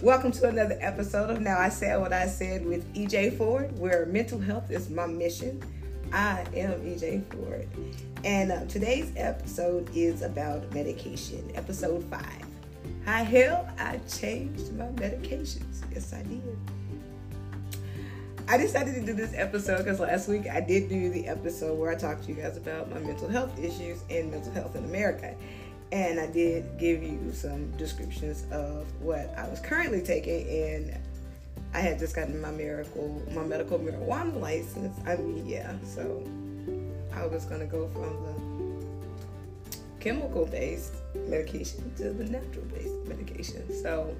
Welcome to another episode of Now I Said What I Said with EJ Ford, where mental health is my mission. I am EJ Ford. And uh, today's episode is about medication, episode five. How hell I changed my medications. Yes, I did. I decided to do this episode because last week I did do the episode where I talked to you guys about my mental health issues and mental health in America. And I did give you some descriptions of what I was currently taking, and I had just gotten my miracle, my medical marijuana license. I mean, yeah, so I was gonna go from the chemical-based medication to the natural-based medication. So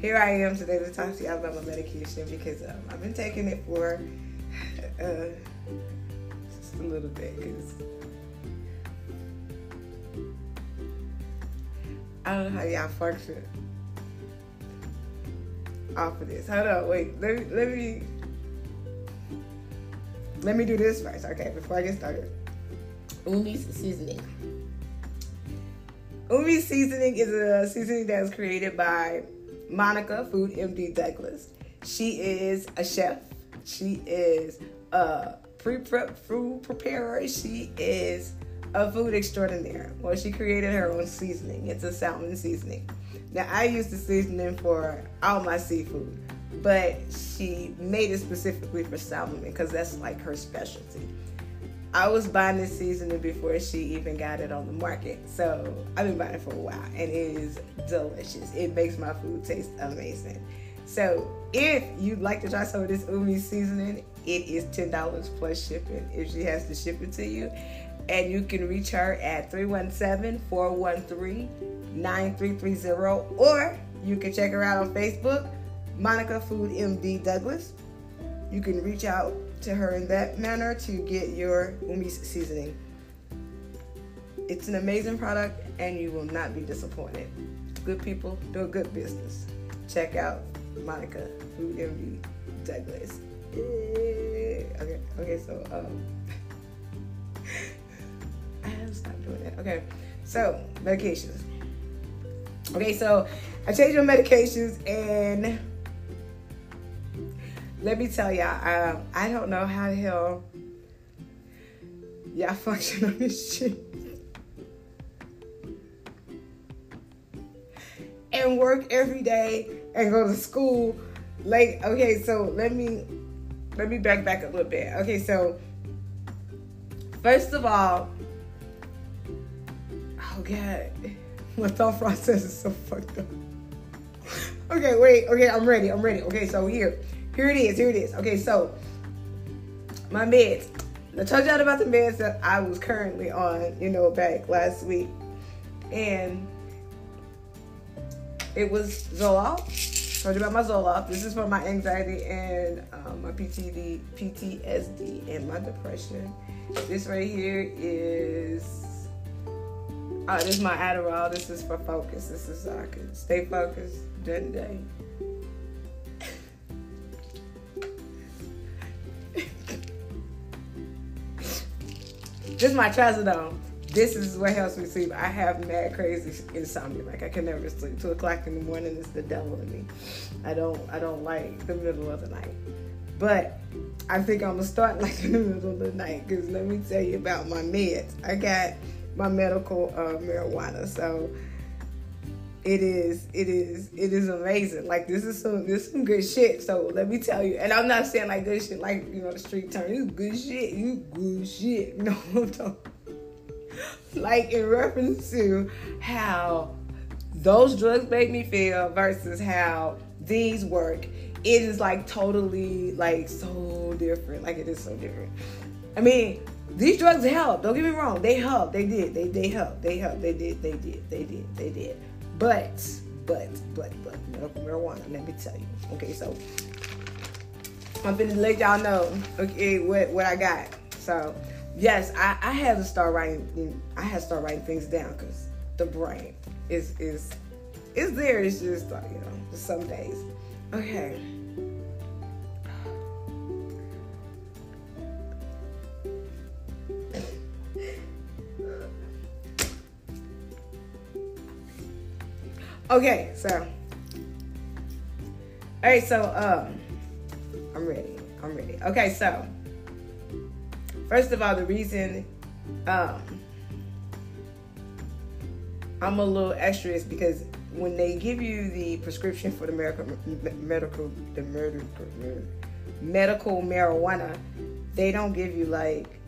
here I am today to talk to you about my medication because um, I've been taking it for uh, just a little bit because I don't know how y'all function off of this. Hold on, wait. Let me let me let me do this first, okay? Before I get started. Umi's seasoning. Umi's seasoning is a seasoning that was created by Monica Food MD Douglas. She is a chef. She is a pre-prep food preparer. She is a food extraordinaire. Well, she created her own seasoning. It's a salmon seasoning. Now, I use the seasoning for all my seafood, but she made it specifically for salmon because that's like her specialty. I was buying this seasoning before she even got it on the market. So I've been buying it for a while and it is delicious. It makes my food taste amazing. So if you'd like to try some of this Umi seasoning, it is $10 plus shipping if she has to ship it to you. And you can reach her at 317 413 9330 or you can check her out on Facebook, Monica Food MD Douglas. You can reach out to her in that manner to get your Umi's seasoning. It's an amazing product and you will not be disappointed. Good people do a good business. Check out Monica Food MD Douglas. Okay, okay, so um I have to stop doing that. Okay, so medications. Okay, so I changed my medications and let me tell y'all, um, I don't know how the hell y'all function on this shit. and work every day and go to school. Like, okay, so let me let me back back a little bit. Okay, so first of all, oh god, my thought process is so fucked up. Okay, wait, okay, I'm ready, I'm ready. Okay, so here, here it is, here it is. Okay, so my meds. I told y'all about the meds that I was currently on, you know, back last week. And it was Zoloft. Told you about my Zoloft. This is for my anxiety and um, my PTD, PTSD and my depression. This right here is uh, this is my Adderall. This is for focus. This is so I can stay focused during the day. this is my trazodone. This is what helps me sleep. I have mad crazy insomnia. Like I can never sleep. Two o'clock in the morning is the devil to me. I don't I don't like the middle of the night. But I think I'm gonna start like in the middle of the night because let me tell you about my meds. I got my medical uh, marijuana, so it is it is it is amazing. Like this is some this is some good shit. So let me tell you, and I'm not saying like good shit like you know the street term. You good shit. You good shit. No, I'm talking like in reference to how those drugs make me feel versus how these work. It is like totally like so different. Like it is so different. I mean, these drugs help. Don't get me wrong. They help. They did. They they help. They help. They did. They did. They did. They did. But but but but medical marijuana. Let me tell you. Okay, so I'm gonna let y'all know. Okay, what what I got. So yes, I I had to start writing. I had to start writing things down because the brain is is is there. It's just you know, some days. Okay. Okay, so All right, so um, I'm ready. I'm ready. Okay, so first of all, the reason um, I'm a little extra is because when they give you the prescription for the medical medical the medical medical marijuana, they don't give you like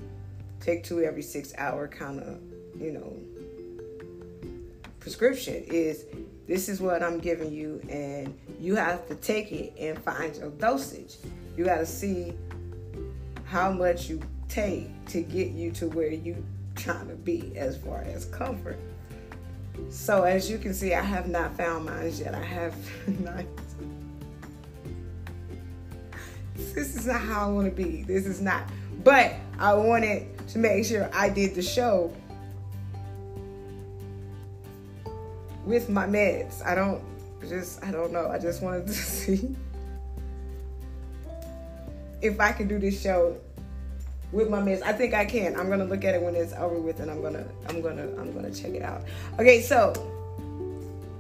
take two every six hour kind of you know prescription is this is what I'm giving you and you have to take it and find your dosage. You got to see how much you take to get you to where you trying to be as far as comfort. So as you can see, I have not found mine yet. I have not. This is not how I want to be. This is not. But I wanted to make sure I did the show with my meds. I don't just I don't know. I just wanted to see if I can do this show with my meds. I think I can. I'm gonna look at it when it's over with, and I'm gonna I'm gonna I'm gonna check it out. Okay, so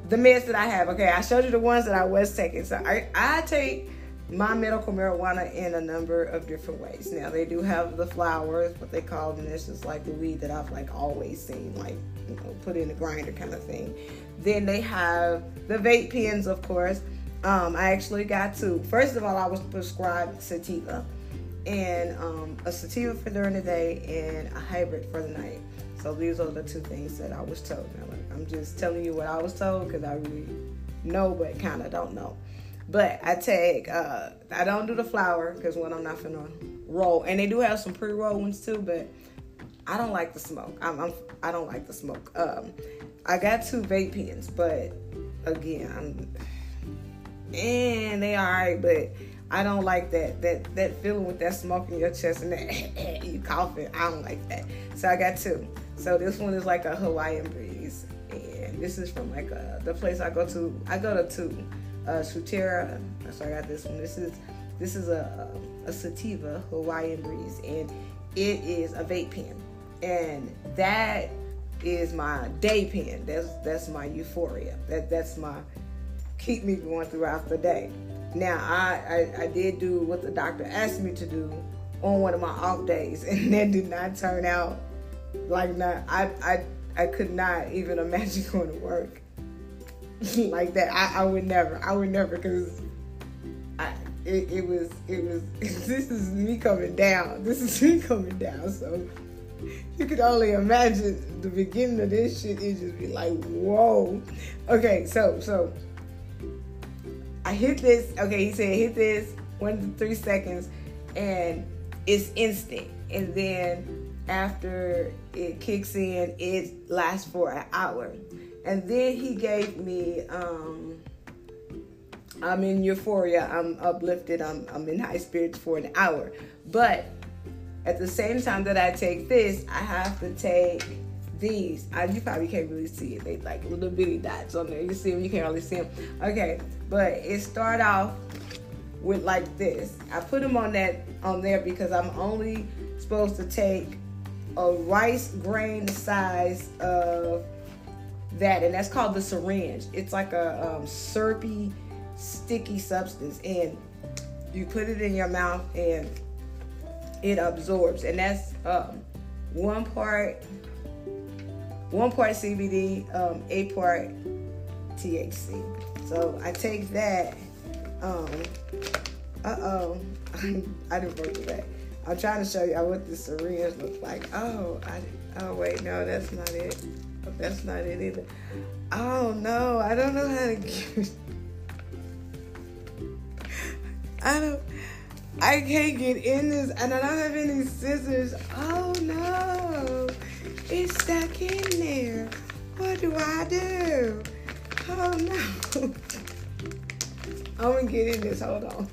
the meds that I have. Okay, I showed you the ones that I was taking. So I I take my medical marijuana in a number of different ways. Now they do have the flowers, what they call them. It's just like the weed that I've like always seen, like you know, put in a grinder kind of thing. Then they have the vape pens, of course. Um, I actually got two. First of all, I was prescribed sativa and um, a sativa for during the day and a hybrid for the night. So these are the two things that I was told. Now, I'm just telling you what I was told because I really know, but kind of don't know. But I take, uh, I don't do the flower because when I'm not gonna roll, and they do have some pre-roll ones too, but I don't like the smoke. I'm, I'm I do not like the smoke. Um, I got two vape pens, but again, and they alright, but I don't like that that that feeling with that smoke in your chest and that you coughing. I don't like that. So I got two. So this one is like a Hawaiian breeze, and this is from like a, the place I go to. I go to two, uh, Surterra. So I got this one. This is this is a a sativa Hawaiian breeze, and it is a vape pen, and that is my day pen. That's that's my euphoria. That that's my keep me going throughout the day. Now, I, I, I did do what the doctor asked me to do on one of my off days, and that did not turn out like not. I I I could not even imagine going to work like that. I, I would never. I would never because I it, it was it was this is me coming down. This is me coming down. So you could only imagine the beginning of this shit. It just be like whoa. Okay, so so I hit this. Okay, he said hit this one to three seconds, and it's instant. And then after it kicks in, it lasts for an hour. And then he gave me. Um, I'm in euphoria. I'm uplifted. I'm I'm in high spirits for an hour. But at the same time that I take this, I have to take these. I, you probably can't really see it. They like little bitty dots on there. You see them, you can't really see them. Okay, but it start off with like this. I put them on that on there because I'm only supposed to take a rice grain size of that, and that's called the syringe. It's like a um, syrupy, sticky substance, and you put it in your mouth and it absorbs, and that's um, one part one part CBD, um, eight part THC. So I take that. Um, uh oh, I didn't work with that. I'm trying to show you what the syringe looks like. Oh, I, oh wait, no, that's not it. That's not it either. Oh no, I don't know how to. I don't. I can't get in this, and I don't have any scissors. Oh no. It's stuck in there. What do I do? Oh no. I'm gonna get in this. Hold on.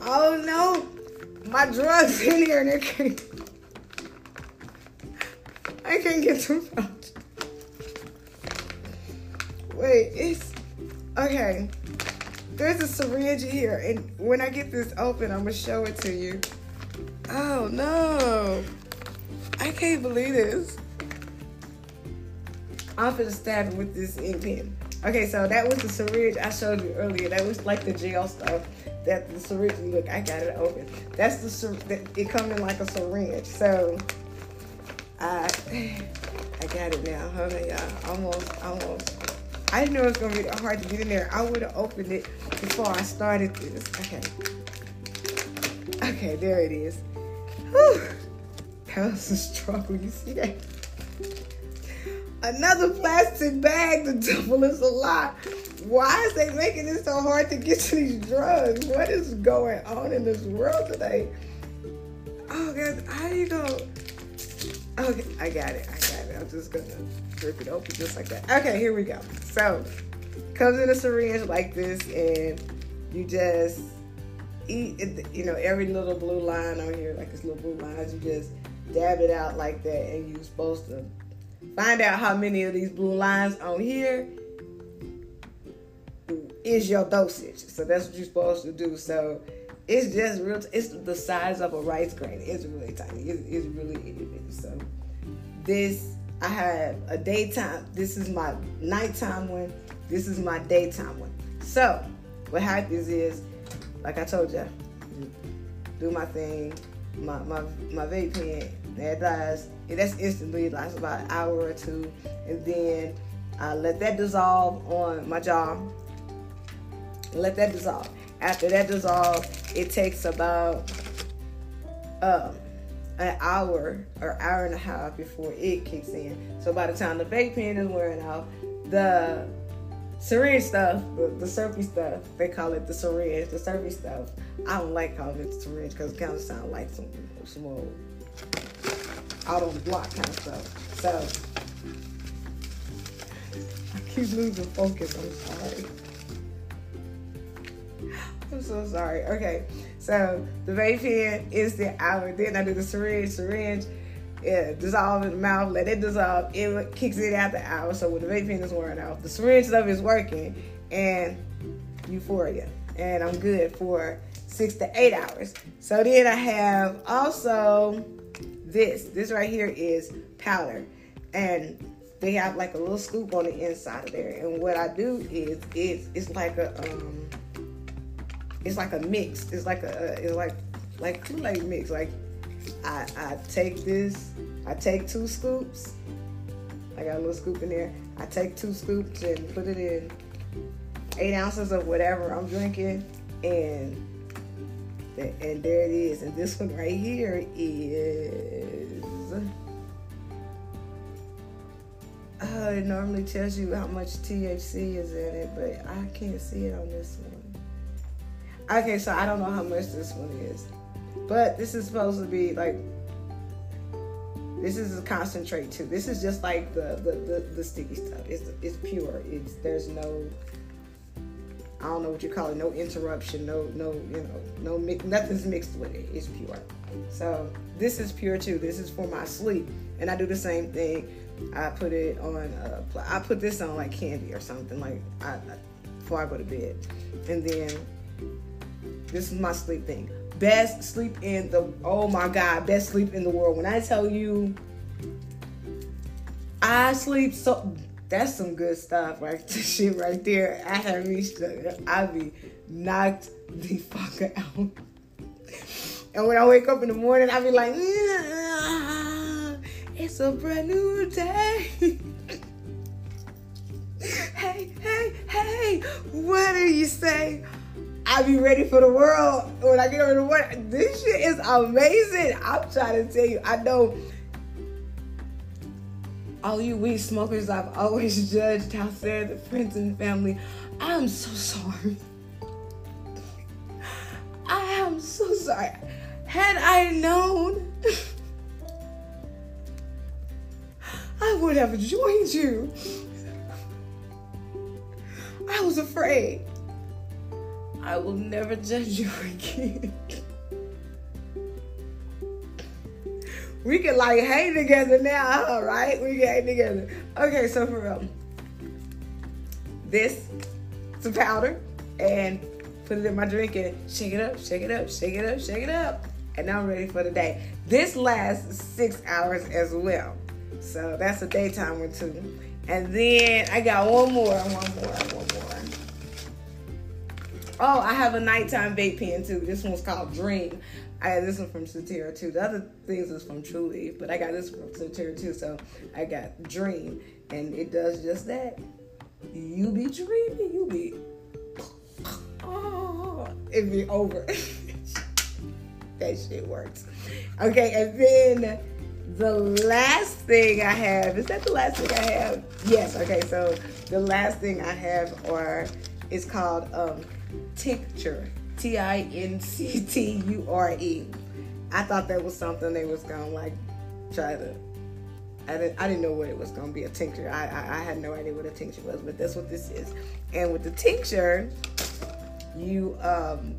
Oh no. My drugs in here and I can't. I can't get them out. Wait, it's okay. There's a syringe here, and when I get this open, I'm gonna show it to you. Oh no. I can't believe this. I'm gonna stab him with this ink pen. Okay, so that was the syringe I showed you earlier. That was like the gel stuff. That the syringe. Look, I got it open. That's the syringe. It comes in like a syringe. So I I got it now. Hold on, y'all. Almost, almost. I didn't know it was gonna be that hard to get in there. I would have opened it before I started this. Okay. Okay, there it is. Whew. That was a struggle. You see that? Another plastic bag. The double is a lot. Why is they making it so hard to get to these drugs? What is going on in this world today? Oh God, how you go? Okay. I got it. Just gonna rip it open just like that. Okay, here we go. So, comes in a syringe like this, and you just eat. You know, every little blue line on here, like this little blue lines, you just dab it out like that, and you're supposed to find out how many of these blue lines on here is your dosage. So that's what you're supposed to do. So it's just real. It's the size of a rice grain. It's really tiny. It's, it's really itty bitty. So this I have a daytime. This is my nighttime one. This is my daytime one. So what happens is, like I told you, do my thing, my my my vape pen. That dies. That's instantly. Lasts about an hour or two, and then I let that dissolve on my jaw. Let that dissolve. After that dissolve, it takes about um, an hour or hour and a half before it kicks in. So by the time the vape pen is wearing off, the syringe stuff, the, the syrupy stuff, they call it the syringe, the syrupy stuff. I don't like calling it the syringe because it kind of sounds like some, some old out on the block kind of stuff. So I keep losing focus. I'm sorry. I'm so sorry. Okay, so the vape pen is the hour. Then I do the syringe. Syringe, yeah, dissolve in the mouth. Let it dissolve. It kicks it out the hour. So when the vape pen is wearing off, the syringe stuff is working, and euphoria, and I'm good for six to eight hours. So then I have also this. This right here is powder, and they have like a little scoop on the inside of there. And what I do is it's it's like a um it's like a mix. It's like a it's like like Kool-Aid mix. Like I I take this, I take two scoops. I got a little scoop in there. I take two scoops and put it in eight ounces of whatever I'm drinking, and and there it is. And this one right here is. Uh, it normally tells you how much THC is in it, but I can't see it on this one. Okay, so I don't know how much this one is, but this is supposed to be like this is a concentrate too. This is just like the the, the, the sticky stuff. It's it's pure. It's there's no I don't know what you call it. No interruption. No no you know no mix. Nothing's mixed with it. It's pure. So this is pure too. This is for my sleep, and I do the same thing. I put it on. Uh, I put this on like candy or something like I, I, before I go to bed, and then this is my sleep thing. Best sleep in the oh my god, best sleep in the world. When I tell you I sleep so that's some good stuff right this shit right there. I have me I be knocked the fuck out. And when I wake up in the morning, I be like, it's a brand new day. hey, hey, hey, what do you say? I be ready for the world when I get over the morning. This shit is amazing. I'm trying to tell you. I know all you weed smokers I've always judged how sad the friends and family. I'm so sorry. I am so sorry. Had I known, I would have joined you. I was afraid. I will never judge you again. we can like hang together now, all right? We can hang together. Okay, so for real, this some powder and put it in my drink and shake it up, shake it up, shake it up, shake it up, and now I'm ready for the day. This lasts six hours as well, so that's a daytime one too. And then I got one more, one more, one more. Oh, I have a nighttime vape pen too. This one's called Dream. I got this one from Surterra too. The other things is from Trulieve, but I got this from Surterra too. So I got Dream, and it does just that. You be dreaming, you be. Oh, it be over. that shit works. Okay, and then the last thing I have is that the last thing I have? Yes. Okay, so the last thing I have are is called um, tincture. T I N C T U R E. I thought that was something they was gonna like try to. I didn't, I didn't know what it was gonna be a tincture. I, I I had no idea what a tincture was, but that's what this is. And with the tincture, you um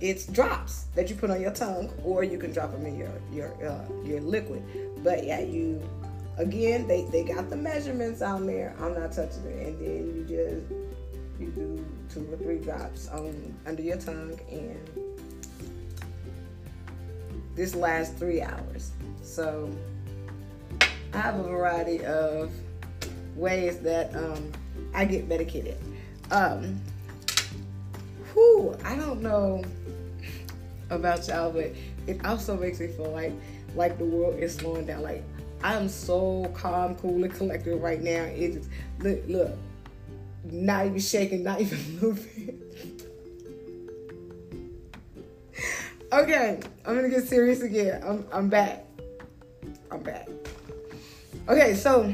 it's drops that you put on your tongue, or you can drop them in your your uh, your liquid. But yeah, you again they they got the measurements on there. I'm not touching it, and then you just you do two or three drops on under your tongue, and this lasts three hours. So I have a variety of ways that um, I get medicated. Um, whew, I don't know about y'all, but it also makes me feel like like the world is slowing down. Like I'm so calm, cool, and collected right now. It just look, look, not even shaking, not even moving. okay, I'm gonna get serious again. I'm I'm back. I'm back. Okay, so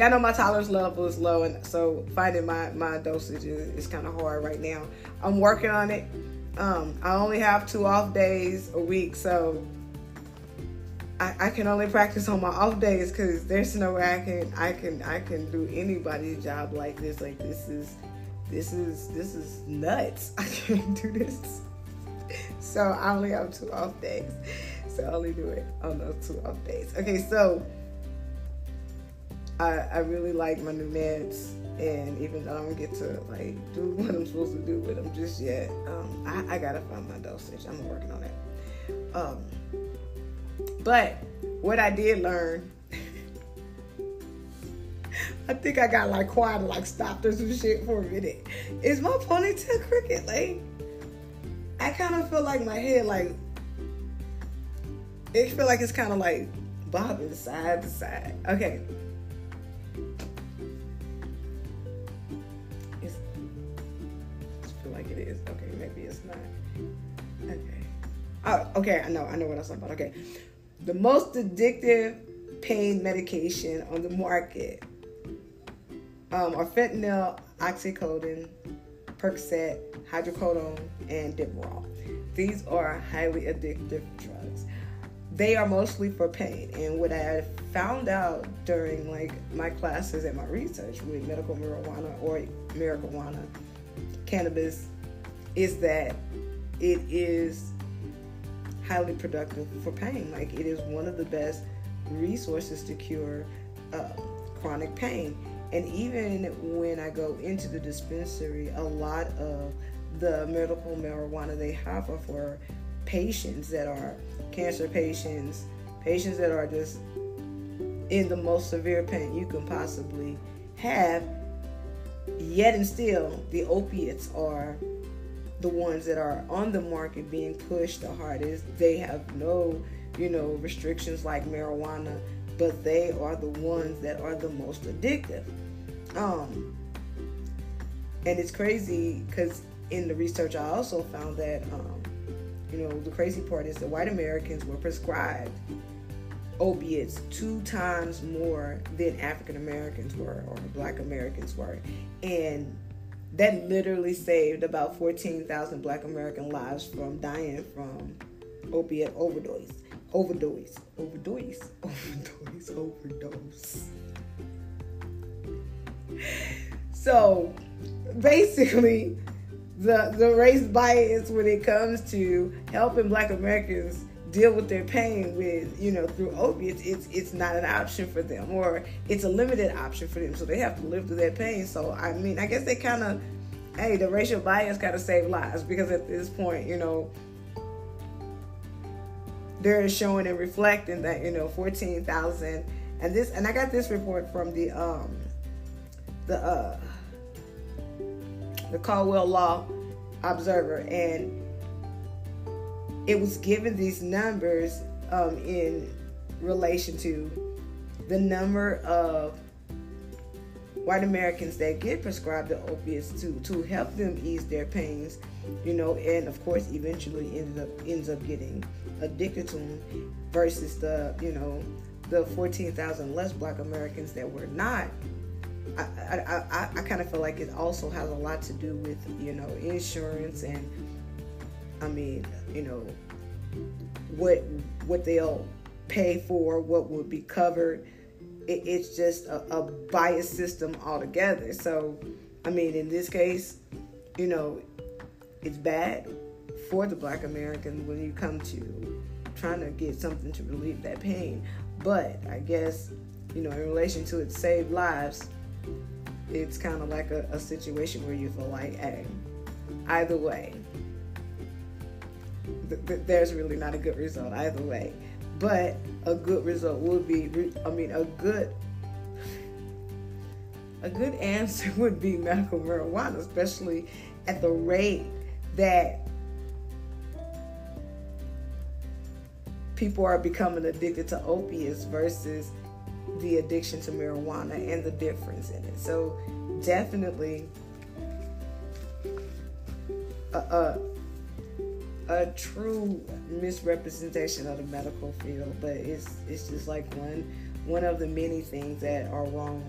I know my tolerance level is low, and so finding my my dosage is, is kind of hard right now. I'm working on it. Um, I only have two off days a week, so I, I can only practice on my off days because there's no way I can I can I can do anybody's job like this. Like this is this is this is nuts. I can't do this. So I only have two off days. So I only do it on those two off days. Okay, so I I really like my new meds and even though I don't get to like do what I'm supposed to do with them just yet, um, I, I gotta find my dosage. I'm working on it. Um, but what I did learn, I think I got like quiet and like stopped or some shit for a minute. Is my ponytail crooked? Like, I kind of feel like my head, like, it feel like it's kind of like bobbing side to side. Okay. It's, feel like it is. Okay, maybe it's not. Okay. Oh, okay. I know. I know what I'm talking about. Okay. The most addictive pain medication on the market um, are fentanyl, oxycodone, Percocet, hydrocodone, and Demerol. These are highly addictive drugs. They are mostly for pain, and what I found out during like my classes and my research with medical marijuana or marijuana, cannabis, is that it is highly productive for pain. Like it is one of the best resources to cure uh, chronic pain. And even when I go into the dispensary, a lot of the medical marijuana they have are for patients that are cancer patients, patients that are just in the most severe pain you can possibly have. Yet and still, the opiates are the ones that are on the market being pushed the hardest. They have no, you know, restrictions like marijuana, but they are the ones that are the most addictive. Um, and it's crazy because in the research I also found that, um, you know, the crazy part is that white Americans were prescribed opiates two times more than African Americans were or Black Americans were, and that literally saved about 14,000 black American lives from dying from opiate overdose. Overdose. Overdose. Overdose. Overdose. So basically, the, the race bias when it comes to helping black Americans deal with their pain with you know through opiates it's it's not an option for them or it's a limited option for them so they have to live through that pain. So i mean i guess they kind of hey the racial bias got to save lives because at this point you know they're showing and reflecting that you know 14,000 and this and I got this report from the um the uh the Campbell Law Observer, and it was given these numbers um, in relation to the number of white Americans that get prescribed the opiates to to help them ease their pains, you know, and of course eventually ends up ends up getting addicted to them, versus the you know the 14,000 less Black Americans that were not. I, I, I, I kind of feel like it also has a lot to do with you know insurance and I mean you know what what they'll pay for, what would be covered. It, it's just a, a biased system altogether. So, I mean, in this case, you know, it's bad for the black American when you come to trying to get something to relieve that pain. But I guess, you know, in relation to it save lives, it's kind of like a, a situation where you feel like, hey, either way, th- th- there's really not a good result either way. But a good result would be, I mean, a good a good answer would be medical marijuana, especially at the rate that people are becoming addicted to opiates versus the addiction to marijuana and the difference in it. So definitely a, a, a true misrepresentation of the medical field, but it's it's just like one one of the many things that are wrong.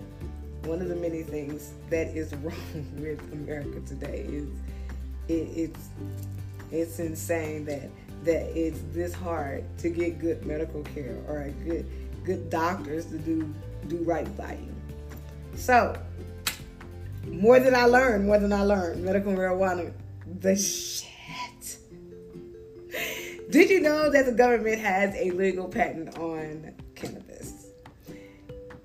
One of the many things that is wrong with America today is it, it's it's insane that that it's this hard to get good medical care or a good good doctors to do do right by you. So more than I learned, more than I learned, medical marijuana, the shit did you know that the government has a legal patent on cannabis?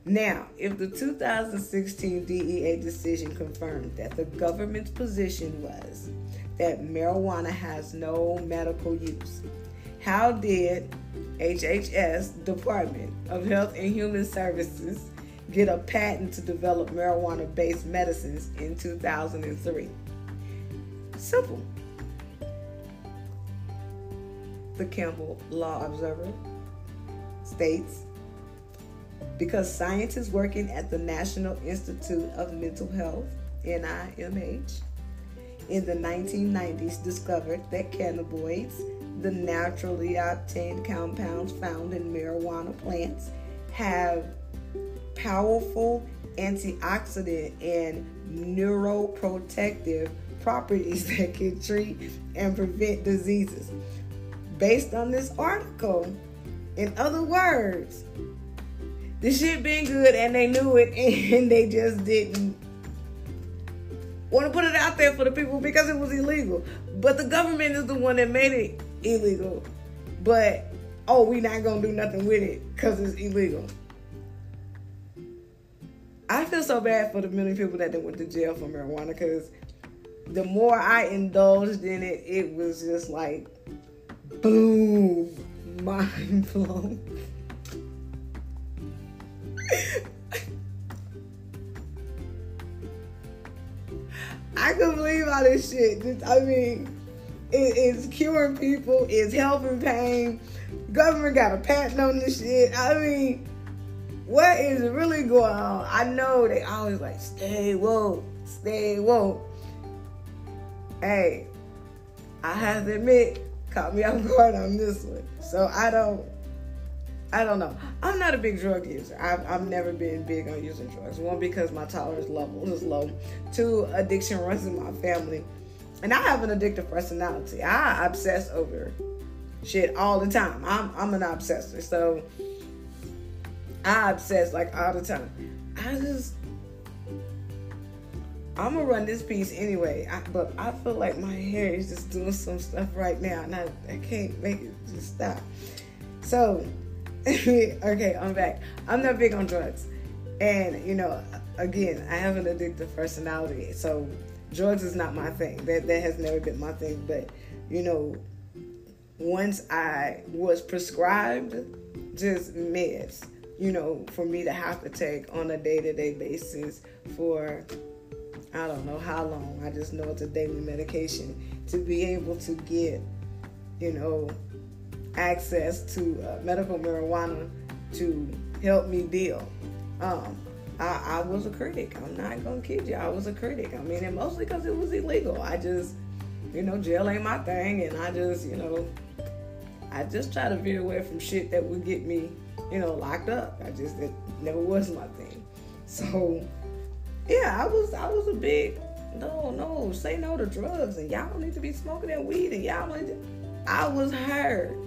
Now, if the 2016 DEA decision confirmed that the government's position was that marijuana has no medical use, how did HHS, Department of Health and Human Services, get a patent to develop marijuana based medicines in 2003? Simple the Campbell Law Observer states because scientists working at the National Institute of Mental Health, NIMH, in the 1990s discovered that cannabinoids, the naturally obtained compounds found in marijuana plants, have powerful antioxidant and neuroprotective properties that can treat and prevent diseases based on this article. In other words, the shit been good and they knew it and they just didn't want to put it out there for the people because it was illegal. But the government is the one that made it illegal. But oh, we not gonna do nothing with it because it's illegal. I feel so bad for the many people that went to jail for marijuana because the more I indulged in it, it was just like Boom. Mind blown. I can believe all this shit. I mean, it, it's curing people, it's helping pain. Government got a patent on this shit. I mean, what is really going on? I know they always like, stay woke, stay woke. Hey, I have to admit, caught me off guard on this one. So I don't, I don't know. I'm not a big drug user. I've, I've never been big on using drugs. One, because my tolerance level is low. Two, addiction runs in my family. And I have an addictive personality. I obsess over shit all the time. I'm, I'm an obsessor. So I obsess like all the time. I just I'm gonna run this piece anyway, I, but I feel like my hair is just doing some stuff right now, and I, I can't make it just stop. So, okay, I'm back. I'm not big on drugs, and you know, again, I have an addictive personality, so drugs is not my thing. That that has never been my thing. But you know, once I was prescribed just meds you know, for me to have to take on a day to day basis for I don't know how long. I just know it's a daily medication to be able to get, you know, access to uh, medical marijuana to help me deal. Um, I, I, was a critic. I'm not gonna kid you. I was a critic. I mean, and mostly because it was illegal. I just, you know, jail ain't my thing, and I just, you know, I just try to veer away from shit that would get me, you know, locked up. I just it never was my thing. So, yeah, I was I was a big no no say no to drugs, and y'all don't need to be smoking that weed, and y'all don't. Need to, I was hurt.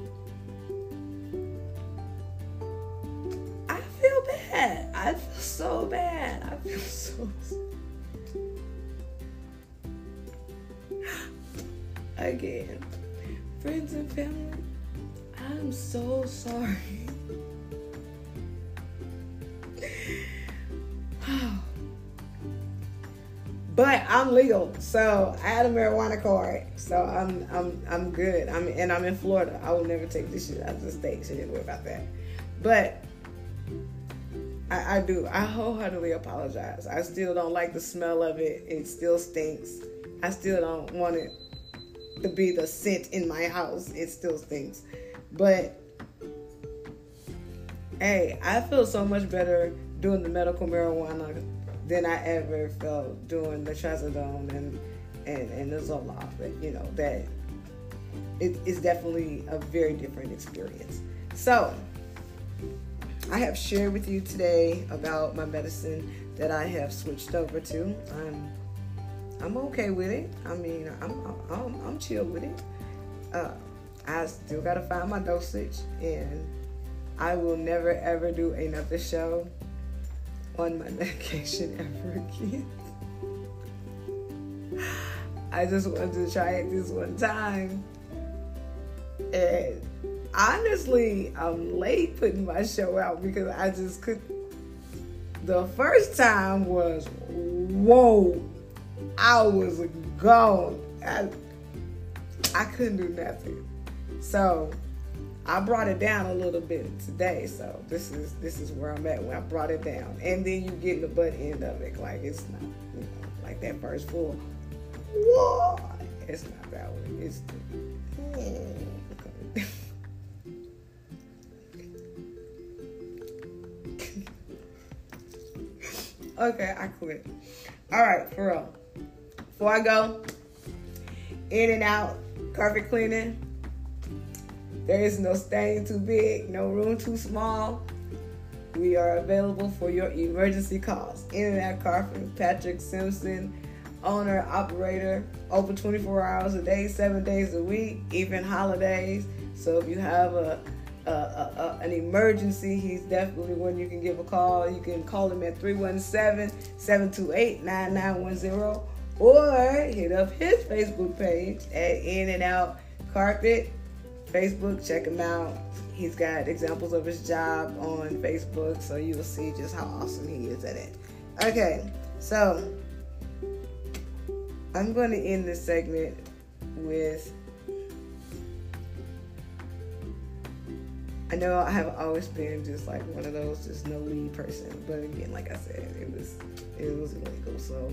I feel bad. I feel so bad. I feel so. Again, friends and family, I'm so sorry. But I'm legal, so I had a marijuana card, so I'm I'm I'm good. I'm and I'm in Florida. I will never take this shit out of the state, so didn't worry about that. But I, I do. I wholeheartedly apologize. I still don't like the smell of it. It still stinks. I still don't want it to be the scent in my house. It still stinks. But hey, I feel so much better doing the medical marijuana than I ever felt doing the trazodone and and and the Zoloft. You know that it is definitely a very different experience. So I have shared with you today about my medicine that I have switched over to. I'm I'm okay with it. I mean, I'm I'm, I'm chill with it. Uh, I still gotta find my dosage, and I will never ever do another show on my medication ever again. I just wanted to try it this one time, and honestly, I'm late putting my show out because I just could. The first time was whoa, I was gone. I, I couldn't do nothing. So I brought it down a little bit today. So this is this is where I'm at when I brought it down. And then you get the butt end of it. Like it's not, you know, like that first full. Whoa, it's not that way. It's. okay, I quit. All right, for real. Before I go, in and out, carpet cleaning. There is no stain too big, no room too small. We are available for your emergency calls. In and out carpet, Patrick Simpson, owner, operator, open 24 hours a day, seven days a week, even holidays. So if you have a a, a, an emergency, he's definitely one you can give a call. You can call him at 317 728 9910 or hit up his Facebook page at In and Out Carpet. Facebook, check him out. He's got examples of his job on Facebook, so you'll see just how awesome he is at it. Okay, so I'm going to end this segment with I know I have always been just like one of those just no lead person, but again, like I said, it was it was illegal, so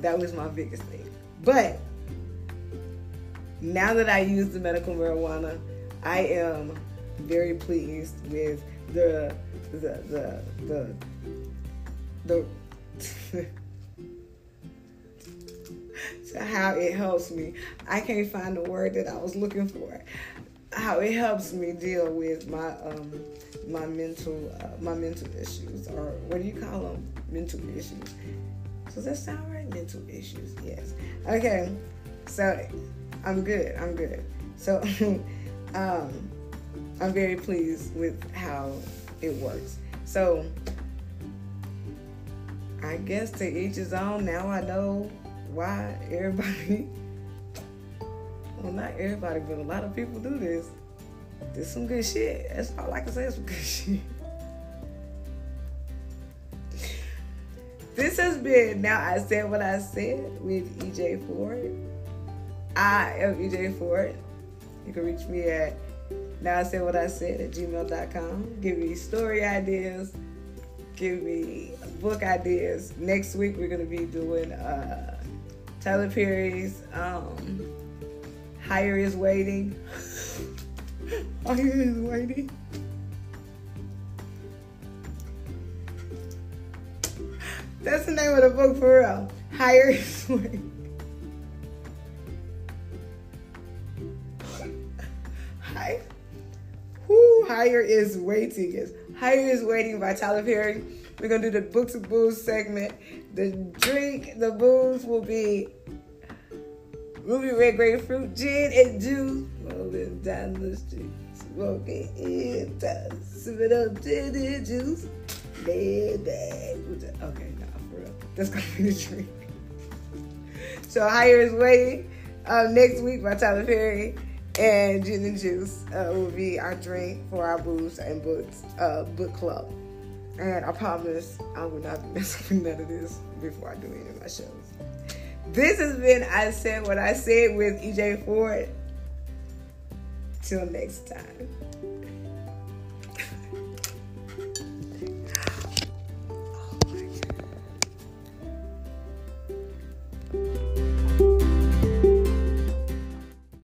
that was my biggest thing. But now that I use the medical marijuana, I am very pleased with the the the the the, how it helps me. I can't find the word that I was looking for. How it helps me deal with my um my mental uh, my mental issues or what do you call them? Mental issues. Does that sound right? Mental issues yes. Okay so i'm good i'm good so um i'm very pleased with how it works so i guess to each his own now i know why everybody well, not everybody, but a lot of people do this. This some good shit. That's all I can say is some good shit. This has been Now I Said What I Said with EJ Ford. I am EJ Ford. You can reach me at Now I said what I said at gmail.com. Give me story ideas. Give me book ideas. Next week we're gonna be doing uh, Tyler Perry's um, Higher is Waiting. Higher is Waiting. That's the name of the book for real. Higher is Waiting. Hi. Who higher is waiting is higher is waiting by Tyler Perry. We're gonna do the books of booze segment. The drink, the booze will be ruby red grapefruit gin and juice. Rolling down the street, smoking in town, sipping up gin and juice. Back. Okay, nah, for real. That's gonna be the drink. So higher is waiting. Um, next week by Tyler Perry and gin and juice uh, will be our drink for our booze and books uh, book club. And I promise I will not be with none of this before I do any of my shows. This has been I Said What I Said with EJ Ford. Till next time.